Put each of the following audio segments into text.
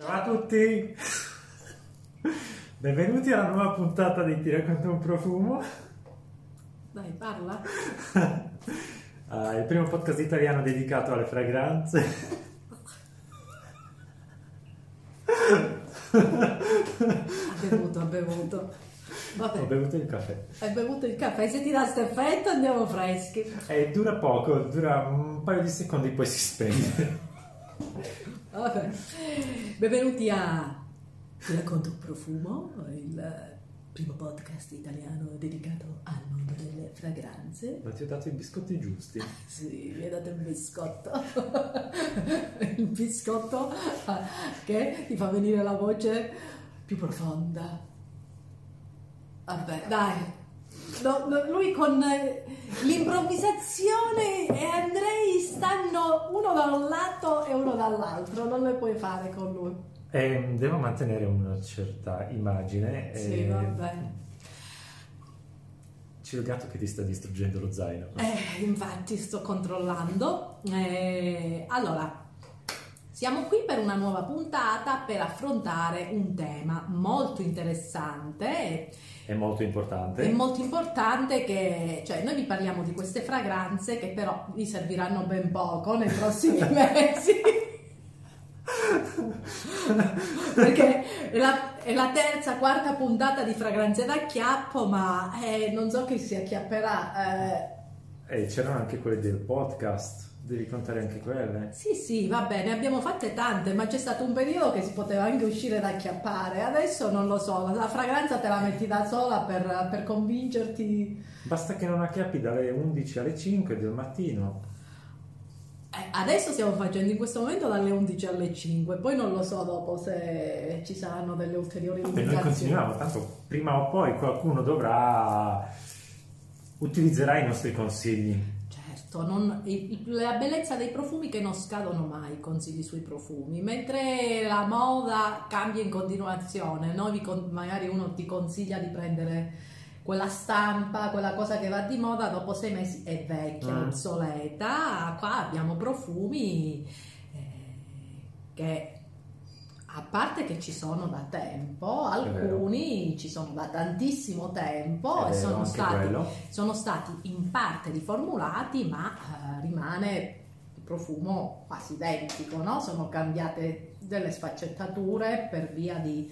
Ciao a tutti! Benvenuti alla nuova puntata di Ti racconto un profumo. Dai, parla. Ah, il primo podcast italiano dedicato alle fragranze. Ha bevuto, ha bevuto. Vabbè, Ho bevuto il caffè. hai bevuto il caffè, se ti dà questo effetto andiamo freschi. E dura poco, dura un paio di secondi poi si spegne. Vabbè. Benvenuti a Ti racconto un profumo, il primo podcast italiano dedicato al mondo delle fragranze. Ma ti ho dato i biscotti giusti. Sì, mi hai dato il biscotto. il biscotto ah, che ti fa venire la voce più profonda. Vabbè, dai. No, no, lui con eh, l'improvvisazione e Andrei stanno uno da un lato e uno dall'altro, non le puoi fare con lui. E devo mantenere una certa immagine. Sì, e- vabbè. C'è il gatto che ti sta distruggendo lo zaino. Eh, infatti sto controllando. Eh, allora, siamo qui per una nuova puntata per affrontare un tema molto interessante È molto importante. e molto importante che, cioè, noi vi parliamo di queste fragranze che però vi serviranno ben poco nei prossimi mesi. Perché è la, è la terza, quarta puntata di fragranze da chiappo, ma eh, non so chi si acchiapperà. eh, E c'erano anche quelle del podcast. Devi contare anche quelle. Sì, sì, va bene, abbiamo fatte tante, ma c'è stato un periodo che si poteva anche uscire da acchiappare. Adesso non lo so, la fragranza te la metti da sola per, per convincerti. Basta che non acchiappi dalle 11 alle 5 del mattino. Eh, adesso stiamo facendo in questo momento dalle 11 alle 5, poi non lo so dopo se ci saranno delle ulteriori Vabbè, noi continuiamo, tanto prima o poi qualcuno dovrà utilizzerà i nostri consigli. Certo, non- il- la bellezza dei profumi che non scadono mai consigli sui profumi, mentre la moda cambia in continuazione, con- magari uno ti consiglia di prendere quella stampa, quella cosa che va di moda, dopo sei mesi è vecchia, Mm. obsoleta, qua abbiamo profumi eh, che a parte che ci sono da tempo, alcuni ci sono da tantissimo tempo È e vero, sono stati sono stati in parte riformulati, ma eh, rimane il profumo quasi identico, no? Sono cambiate delle sfaccettature per via di-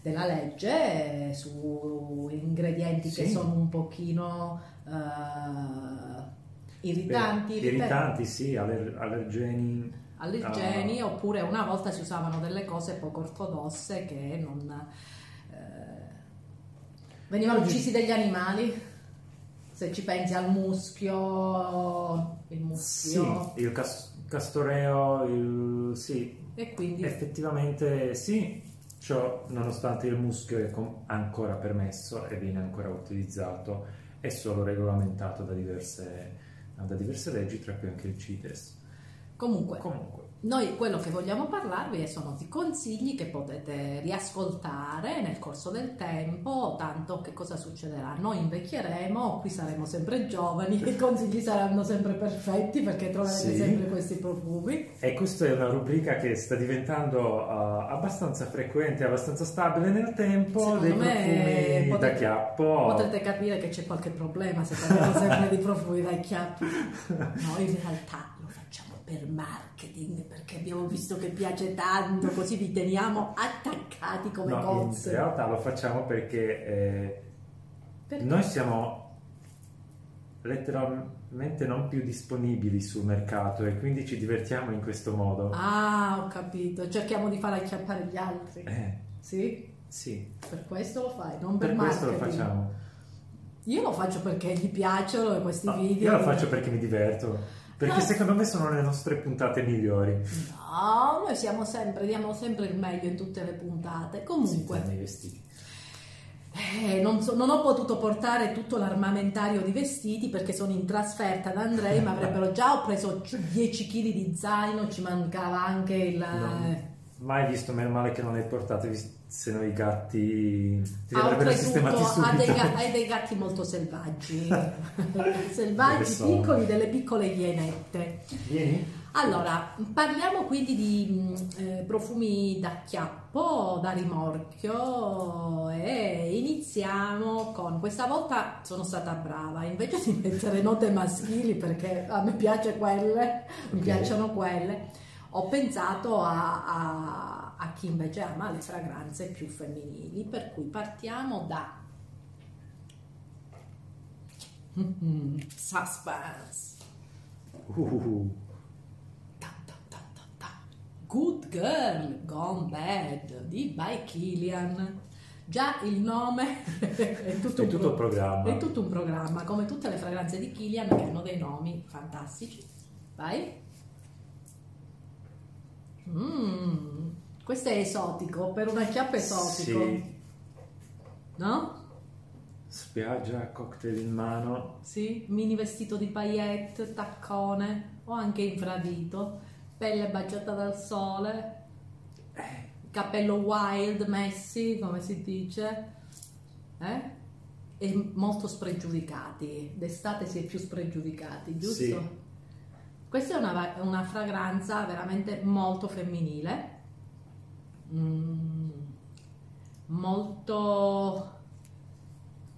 della legge eh, su ingredienti che Sì. sono un pochino eh, irritanti, Beh, irritanti, sì, aller- allergeni. Allergeni, Ah. oppure una volta si usavano delle cose poco ortodosse che non eh, venivano uccisi degli animali. Se ci pensi al muschio, il Sì, muschio, il cas- castoreo, il... sì, e quindi effettivamente sì, ciò nonostante il muschio è com- ancora permesso e viene ancora utilizzato, è solo regolamentato da diverse, da diverse leggi, tra cui anche il CITES. Comunque Comunque, noi quello che vogliamo parlarvi sono di consigli che potete riascoltare nel corso del tempo, tanto che cosa succederà? Noi invecchieremo, qui saremo sempre giovani, i consigli saranno sempre perfetti perché troverete Sì. sempre questi profumi. E questa è una rubrica che sta diventando uh, abbastanza frequente, abbastanza stabile nel tempo, Secondo dei profumi potete- da chiappo. Potrete capire che c'è qualche problema se parliamo sempre di profumi da chiappi. No, in realtà lo facciamo per marketing, perché abbiamo visto che piace tanto, così vi teniamo attaccati come No, in cozze. realtà lo facciamo perché eh, Perché? noi siamo letteralmente non più disponibili sul mercato e quindi ci divertiamo in questo modo. Ah, ho capito, cerchiamo di far acchiappare gli altri. Eh, Sì? sì, Per questo lo fai, non per, per questo lo marketing. facciamo. Io lo faccio perché gli piacciono questi No, video. io lo faccio perché mi diverto, perché No. secondo me sono le nostre puntate migliori. No, noi siamo sempre, diamo sempre il meglio in tutte le puntate. Comunque, Sì, vestiti. Eh, non, so- non ho potuto portare tutto l'armamentario di vestiti perché sono in trasferta da Andrei, ma avrebbero già ho preso 10 kg di zaino, ci mancava anche il... No. Mai visto, meno male che non l'hai portato, se no i gatti ti Ah, avrebbero sistemati dei, subito. ga- hai dei gatti molto selvaggi, selvaggi, sono? piccoli, delle piccole ienette. Vieni? Allora, parliamo quindi di eh, profumi da chiappo, da rimorchio e iniziamo con questa volta sono stata brava, invece di mettere note maschili perché a me piace quelle, mi Ok. piacciono quelle, ho pensato a, a- a chi invece ama le fragranze più femminili, per cui partiamo da Suspense. Uh, ta ta. Good Girl Gone Bad di By Killian. Già il nome è tutto, è un tutto pro- programma. è tutto un programma, come tutte le fragranze di Killian che hanno dei nomi fantastici. Vai. Mm, questo è esotico, per una chiappa esotico, Sì, no? spiaggia, cocktail in mano. Sì, mini vestito di paillette, taccone o anche infradito, pelle baciata dal sole, capello wild, messi, come si dice, eh? E molto spregiudicati. D'estate si è più spregiudicati, giusto? Sì. Questa è una, una fragranza veramente molto femminile, Mm, molto...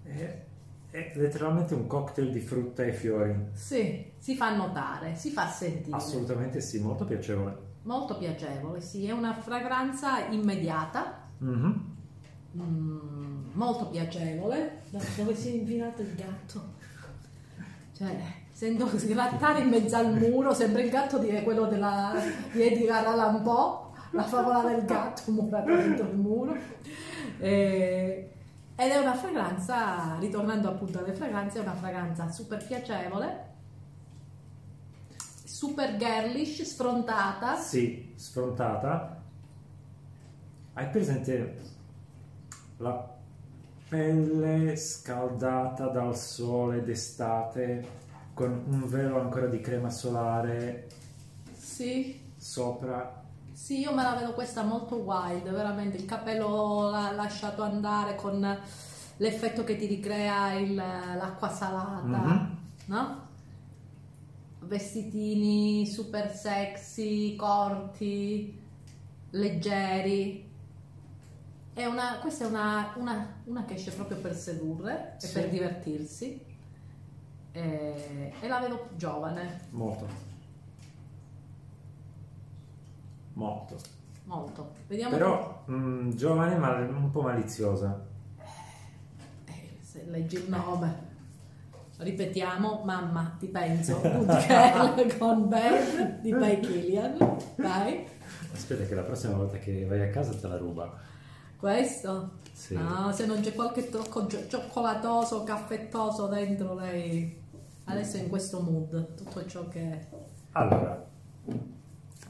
È, è letteralmente un cocktail di frutta e fiori. Sì, si fa notare, si fa sentire. Assolutamente sì, molto piacevole. Molto piacevole, sì, è una fragranza immediata, Mhm. mm, molto piacevole. Dove si è infilato il gatto? Cioè, sento sgrattare in mezzo al muro, sembra il gatto di quello della, di Edgar Allan Poe, la favola del gatto murato dentro il muro. E- ed è una fragranza, ritornando appunto alle fragranze, è una fragranza super piacevole, super girlish, sfrontata. Sì, sfrontata. Hai presente la pelle scaldata dal sole d'estate con un velo ancora di crema solare Sì, sopra? Sì, io me la vedo questa molto wild, veramente il capello la- lasciato andare con l'effetto che ti ricrea il- l'acqua salata, Mhm. no? Vestitini super sexy, corti, leggeri. È una, questa è una, una- una che esce proprio per sedurre e Sì. per divertirsi. E, e la vedo giovane, Molto. Molto. molto. Vediamo Però mm, giovane ma un po' maliziosa. Eh, se leggi il nome ripetiamo mamma ti penso con Bad di By Killian vai Aspetta che la prossima volta che vai a casa te la ruba. questo Sì. Ah, se non c'è qualche tocco gio- cioccolatoso caffettoso dentro lei adesso in questo mood tutto ciò che Allora,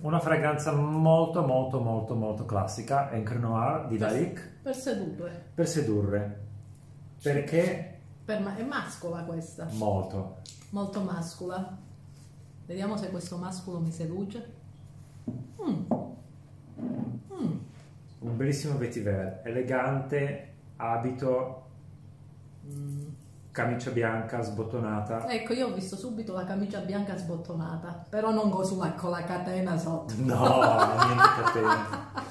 una fragranza molto molto molto molto classica, Encre Noir di Lalique, per sedurre per sedurre. Perché per ma- è mascola questa molto. molto mascola vediamo se questo mascolo mi seduce Mm. Mm. Un bellissimo vetiver, elegante, abito, Mm. Camicia bianca sbottonata. Ecco, io ho visto subito la camicia bianca sbottonata, però non con, con la catena sotto. No, niente catena.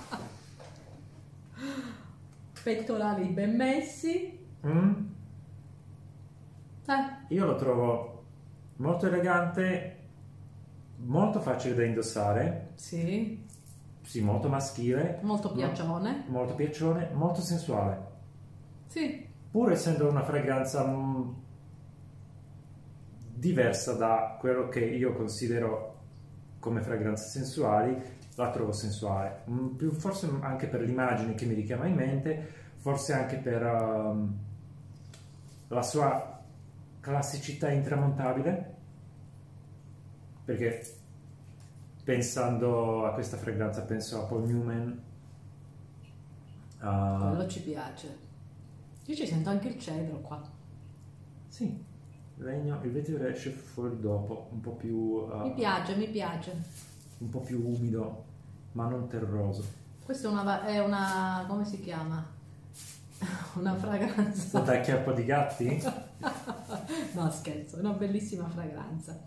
Pettorali ben messi. Mm? Eh, Io lo trovo molto elegante, molto facile da indossare, sì, sì, molto maschile, molto No. piacione. molto piaccione, molto sensuale. Sì, pur essendo una fragranza mm, diversa da quello che io considero come fragranze sensuali, la trovo sensuale. Mm, forse anche per l'immagine che mi richiama in mente, forse anche per ehm, la sua classicità intramontabile, perché pensando a questa fragranza penso a Paul Newman, a- quello ci piace. Io ci sento anche il cedro qua. Sì, legno, il vetro esce fuori dopo, un po' più, uh, Mi piace, mi piace. un po' più umido, ma non terroso. Questa è una, è una come si chiama? Una fragranza. State a chiappo di gatti? No, scherzo, è una bellissima fragranza.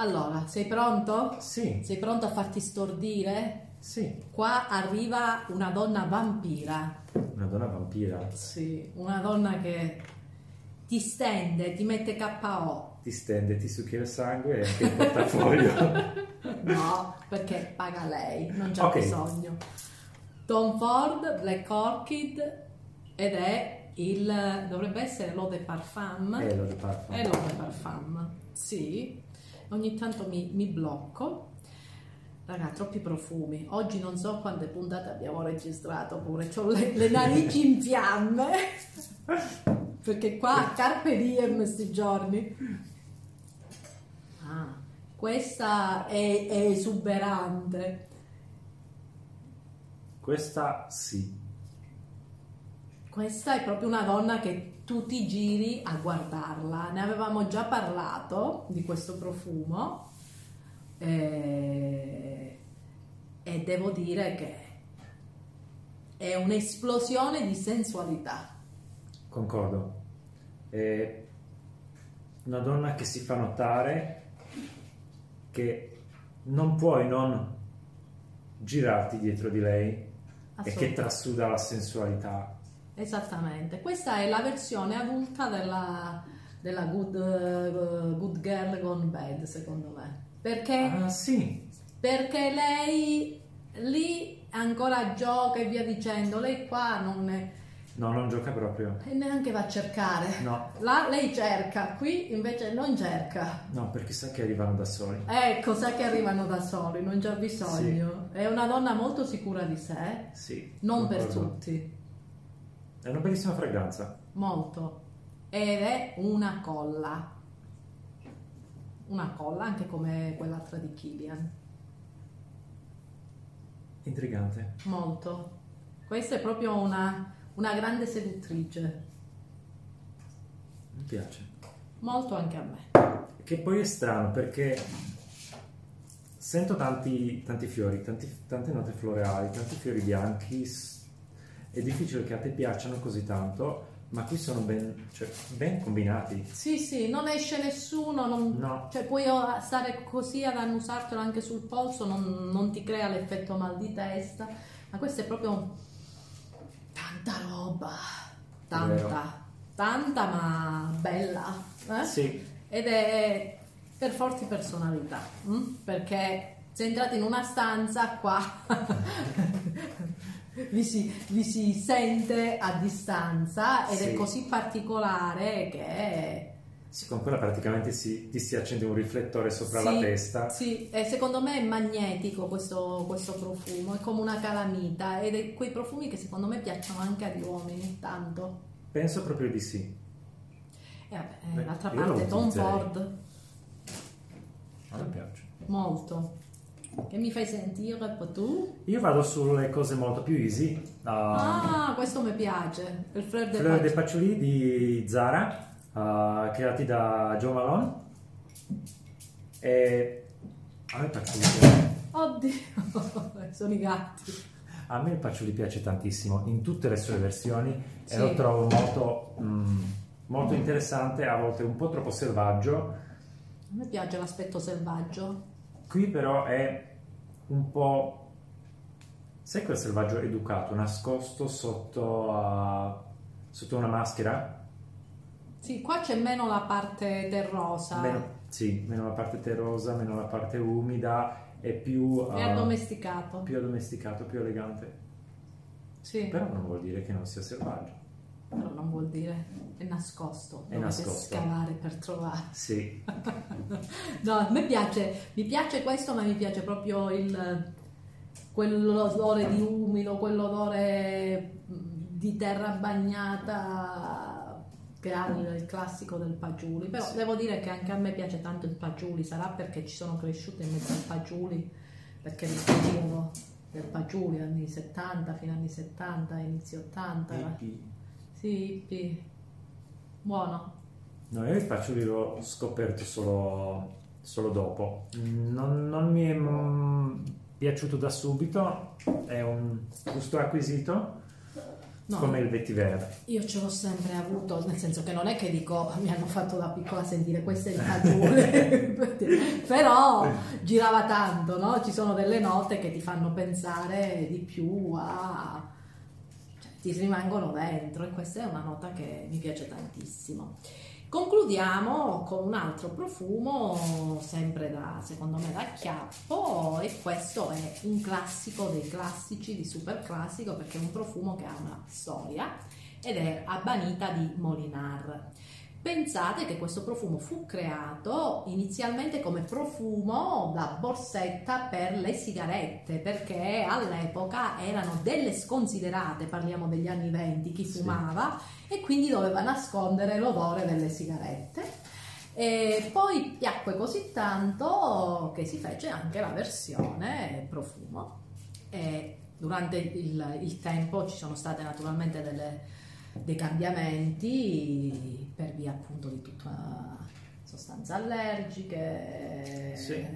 Allora, sei pronto? Sì, Sei pronto a farti stordire? sì, Qua arriva una donna vampira. una donna vampira. Sì, una donna che ti stende, ti mette KO. Ti stende, ti succhia il sangue e anche il portafoglio. No, perché paga lei, non c'è Ok. bisogno. Tom Ford, Black Orchid ed è il dovrebbe essere l'Eau de Parfum. e lo di parfum. È l'Eau de Parfum. Sì. Ogni tanto mi, mi blocco. Raga, troppi profumi. Oggi non so quante puntate abbiamo registrato pure. Ho le, le narici in fiamme. Perché qua carpe diem questi giorni. Ah, questa è, è esuberante. Questa sì. Questa è proprio una donna che tu ti giri a guardarla. Ne avevamo già parlato di questo profumo eh, e devo dire che è un'esplosione di sensualità. Concordo. È una donna che si fa notare che non puoi non girarti dietro di lei e che trasuda la sensualità. Esattamente. Questa è la versione adulta della, della good, eh, good Girl Gone Bad, secondo me. Perché Ah, sì. perché lei lì ancora gioca e via dicendo, lei qua non è, No, non gioca proprio. e neanche va a cercare. No, Là lei cerca, qui invece non cerca. no, perché sa che arrivano da soli. Ecco, sa che arrivano da soli, non c'è bisogno. È una donna molto sicura di sé, Sì. non per concordo. tutti, È una bellissima fragranza. molto. Ed è una colla. Una colla anche come quell'altra di Killian. Intrigante. Molto. Questa è proprio una, una grande seduttrice. Mi piace. Molto anche a me. Che poi è strano perché sento tanti, tanti fiori, tanti- tante note floreali, tanti fiori bianchi. È difficile che a te piacciono così tanto, ma qui sono ben, cioè, ben combinati. Sì, sì, non esce nessuno, non- No, cioè puoi stare così ad annusartelo anche sul polso, non, non ti crea l'effetto mal di testa, ma questa è proprio tanta roba, Vero. tanta, tanta ma bella, eh? sì, ed è per forti personalità, mm? perché se entrate in una stanza qua vi, si, vi si sente a distanza ed è Sì. così particolare che sì, con quella praticamente si, ti si accende un riflettore sopra Sì, la testa. Sì, e secondo me è magnetico questo, questo profumo, è come una calamita ed è quei profumi che secondo me piacciono anche agli uomini, tanto. Penso proprio di sì. E vabbè, Beh, d'altra parte Tom. Ford, A me piace. molto. Che mi fai sentire poi tu? Io vado sulle cose molto più easy. Uh, Ah, questo mi piace, il fleur de Fleur de. Patchouli di Zara, uh, creati da Joe Malone. E a me piace. Oddio, sono i gatti. A me il patchouli piace tantissimo in tutte le sue versioni Sì. e lo trovo molto, mm, molto interessante, a volte un po' troppo selvaggio. A me piace l'aspetto selvaggio. Qui però è un po'... Sai quel selvaggio educato, nascosto sotto, a- sotto una maschera? Sì, qua c'è meno la parte terrosa, Meno, sì, meno la parte terrosa, meno la parte umida e più, è uh, addomesticato. più addomesticato, più elegante. Sì. Però non vuol dire che non sia selvaggio. Però non vuol dire è nascosto, È nascosto. scavare per trovare. Sì, No, a me piace, mi piace questo, ma mi piace proprio il quell'odore di umido, quell'odore mh, di terra bagnata che ha il, classico del Pagiuli. Però Sì. devo dire che anche a me piace tanto il Pagiuli, sarà perché ci sono cresciuta in mezzo al Pagiuli, perché nel periodo del Pagiuli, anni 70 fino agli anni 70, inizi 80. era- Sì, hippie. Buono. No, io il patchouli l'ho scoperto solo, solo dopo. Non, non mi è piaciuto da subito, è un gusto acquisito, No. come il vetiver. Io ce l'ho sempre avuto, nel senso che non è che dico mi hanno fatto da piccola sentire questo è il fagiole, però girava tanto, no? Ci sono delle note che ti fanno pensare di più a... ti rimangono dentro e questa è una nota che mi piace tantissimo. Concludiamo con un altro profumo, sempre da, secondo me da chiappo, e questo è un classico dei classici di super classico perché è un profumo che ha una storia ed è Abanita di Molinar. Pensate che questo profumo fu creato inizialmente come profumo da borsetta per le sigarette, perché all'epoca erano delle sconsiderate, parliamo degli anni 20, chi Sì. fumava, e quindi doveva nascondere l'odore delle sigarette. E poi piacque così tanto che si fece anche la versione profumo. E durante il, il tempo ci sono state naturalmente delle dei cambiamenti per via appunto di tutta sostanze allergiche, Sì.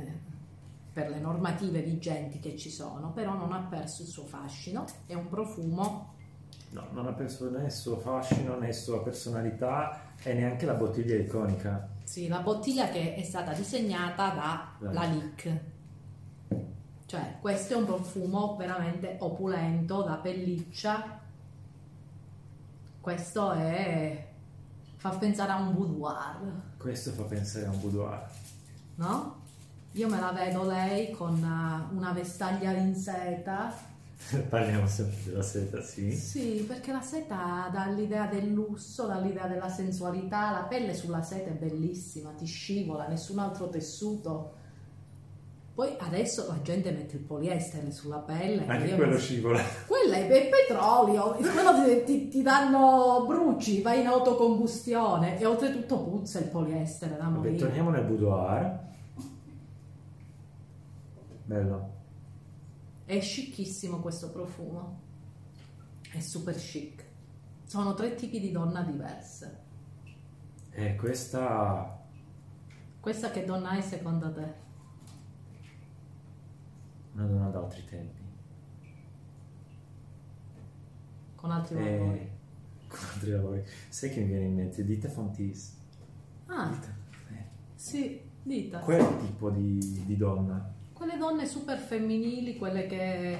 per le normative vigenti che ci sono, però non ha perso il suo fascino, è un profumo, No, non ha perso né il suo fascino né la sua personalità e neanche la bottiglia iconica. sì, la bottiglia che è stata disegnata da Da Lalique. Cioè, questo è un profumo veramente opulento, da pelliccia. Questo è... fa pensare a un boudoir. Questo fa pensare a un boudoir. no? Io me la vedo lei con uh, una vestaglia in seta. Parliamo sempre della seta, sì. Sì, perché la seta dà l'idea del lusso, dà l'idea della sensualità. La pelle sulla seta è bellissima, ti scivola, nessun altro tessuto. Poi adesso la gente mette il poliestere sulla pelle. Anche quello non- scivola. Quello è pe- petrolio, quello ti, ti- danno bruci, vai in autocombustione e oltretutto puzza il poliestere da Vabbè, morire. torniamo nel boudoir. Bello. È scicchissimo questo profumo. È super chic. Sono tre tipi di donna diverse. E questa Questa che donna hai secondo te? Una donna da altri tempi. Con altri E... valori. Con altri lavori. Sai che mi viene in mente? Dita Fontis. Ah, Dita. Eh, sì, dita. Quel tipo di, di donna. Quelle donne super femminili, quelle che eh,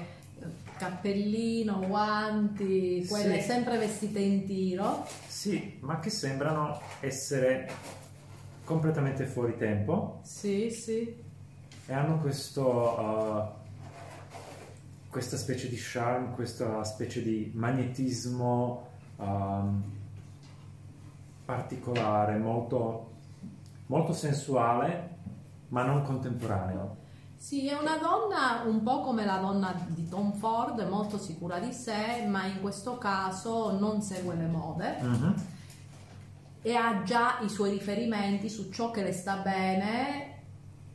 cappellino, guanti, quelle Sì. sempre vestite in tiro. Sì, ma che sembrano essere completamente fuori tempo Sì, sì. e hanno questo, uh, questa specie di charme, questa specie di magnetismo um, particolare, molto, molto sensuale, ma non contemporaneo. Sì, è una donna un po' come la donna di Tom Ford, molto sicura di sé, ma in questo caso non segue le mode Mhm. e ha già i suoi riferimenti su ciò che le sta bene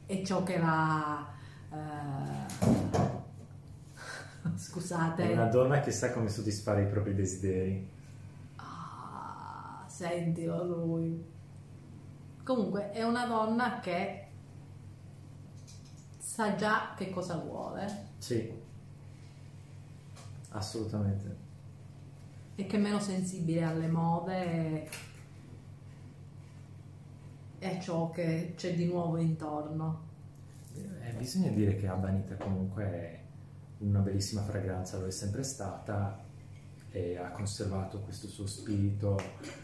e ciò che la... eh, È Scusate. una donna che sa come soddisfare i propri desideri. Ah, sentilo lui. Comunque è una donna che sa già che cosa vuole Sì, assolutamente. e che è meno sensibile alle mode e a ciò che c'è di nuovo intorno. Eh, bisogna dire che Abanita comunque è una bellissima fragranza, lo è sempre stata e ha conservato questo suo spirito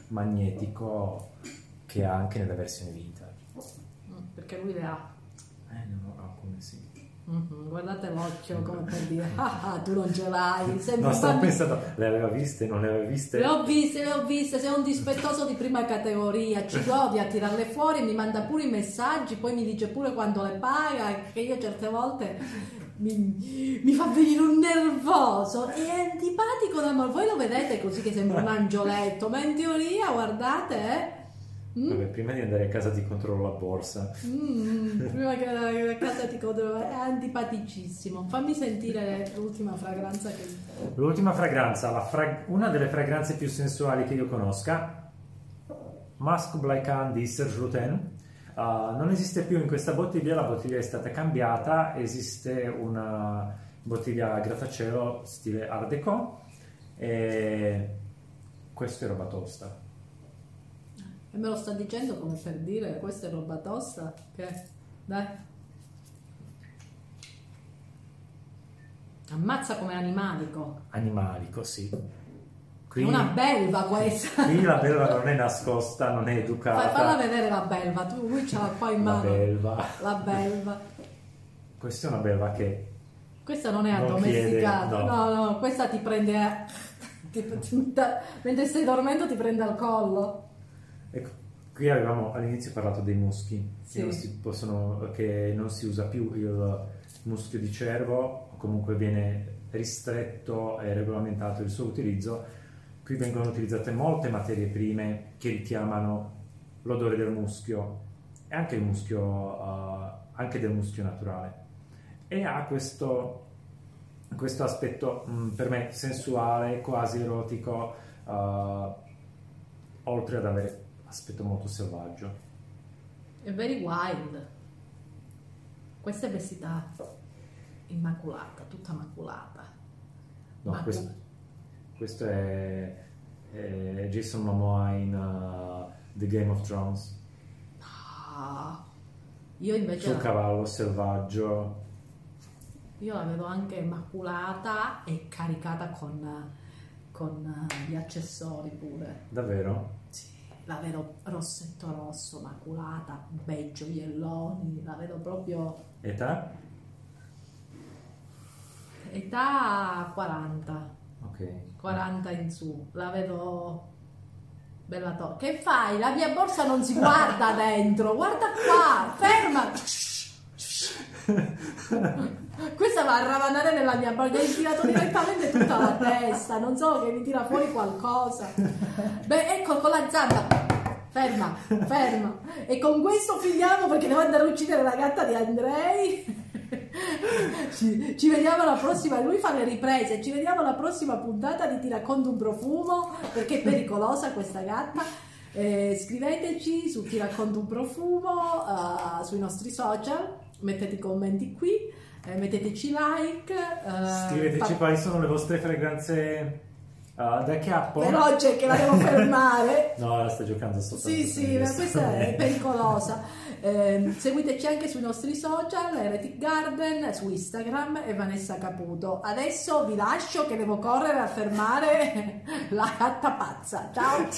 magnetico che ha anche nella versione vintage. Mm, Perché lui le ha. Eh, no, no, come sì. Mhm, guardate l'occhio come per dire, ah, ah, tu non ce l'hai, No, stavo bambino." pensando, le aveva viste, non le aveva viste? Le ho viste, le ho viste, sei un dispettoso di prima categoria, ci godi a tirarle fuori, mi manda pure i messaggi, poi mi dice pure quando le paga, che io certe volte mi, mi fa venire un nervoso, è antipatico da morire, voi lo vedete così che sembra un angioletto, ma in teoria guardate, eh. Mm? Vabbè, prima di andare a casa ti controllo la borsa. Mm, prima che a casa ti controllo, è antipaticissimo. Fammi sentire l'ultima fragranza che... L'ultima fragranza, la fra- una delle fragranze più sensuali che io conosca, Musk Black Hand di Serge Luten. Uh, non esiste più in questa bottiglia, la bottiglia è stata cambiata, esiste una bottiglia a grattacielo stile Art Deco E questo è roba tosta. E me lo sta dicendo come per dire questa è roba tosta? Che? Dai. Ammazza come animalico. Animalico, sì. È una belva questa. Qui la belva non è nascosta, non è educata. Fai, falla vedere la belva, tu lui ce l'ha qua in La mano. belva. La belva. Questa è una belva che Questa non è Non addomesticata. chiede, no. no. no, questa ti prende a- ti- ti- da- mentre stai dormendo ti prende al collo. Ecco, qui avevamo all'inizio parlato dei muschi, Sì. che, non si possono- che non si usa più il muschio di cervo, comunque viene ristretto e regolamentato il suo utilizzo. Qui vengono utilizzate molte materie prime che richiamano l'odore del muschio e anche, il muschio, eh, anche del muschio naturale. E ha questo, questo aspetto mh, per me sensuale, quasi erotico, eh, oltre ad avere aspetto molto selvaggio. È very wild. Questa è vestita immacolata, tutta maculata. No, Ma- questo, questo è, è Jason Momoa in uh, The Game of Thrones, Ah, io invece sul cavallo selvaggio. io la vedo anche maculata e caricata con, con gli accessori pure. Davvero? Sì, la vedo rossetto rosso, maculata, bei gioielloni, la vedo proprio Età? età 40, Ok. 40 in su, la vedo bella to. Che fai? La mia borsa non si guarda dentro, guarda qua, ferma. Questa va a ravanare nella mia borsa, gli hai tirato direttamente tutta la testa, non so che mi tira fuori qualcosa. Beh, ecco con la zampa. Ferma, ferma. E con questo finiamo perché devo andare a uccidere la gatta di Andrei. Ci, ci vediamo alla prossima, lui fa le riprese, ci vediamo alla prossima puntata di Ti racconto un profumo perché è pericolosa questa gatta. Eh, scriveteci su Ti racconto un profumo eh, sui nostri social, mettete i commenti qui, eh, metteteci like. eh, Scriveteci fa- quali sono le vostre fragranze uh, da chiappo. Veloce che la devo fermare. No, la sta giocando sotto. Sì, sì, ma questa è pericolosa. Eh, seguiteci anche sui nostri social, Heretic Garden, su Instagram e Vanessa Caputo. Adesso vi lascio che devo correre a fermare la gatta pazza. Ciao!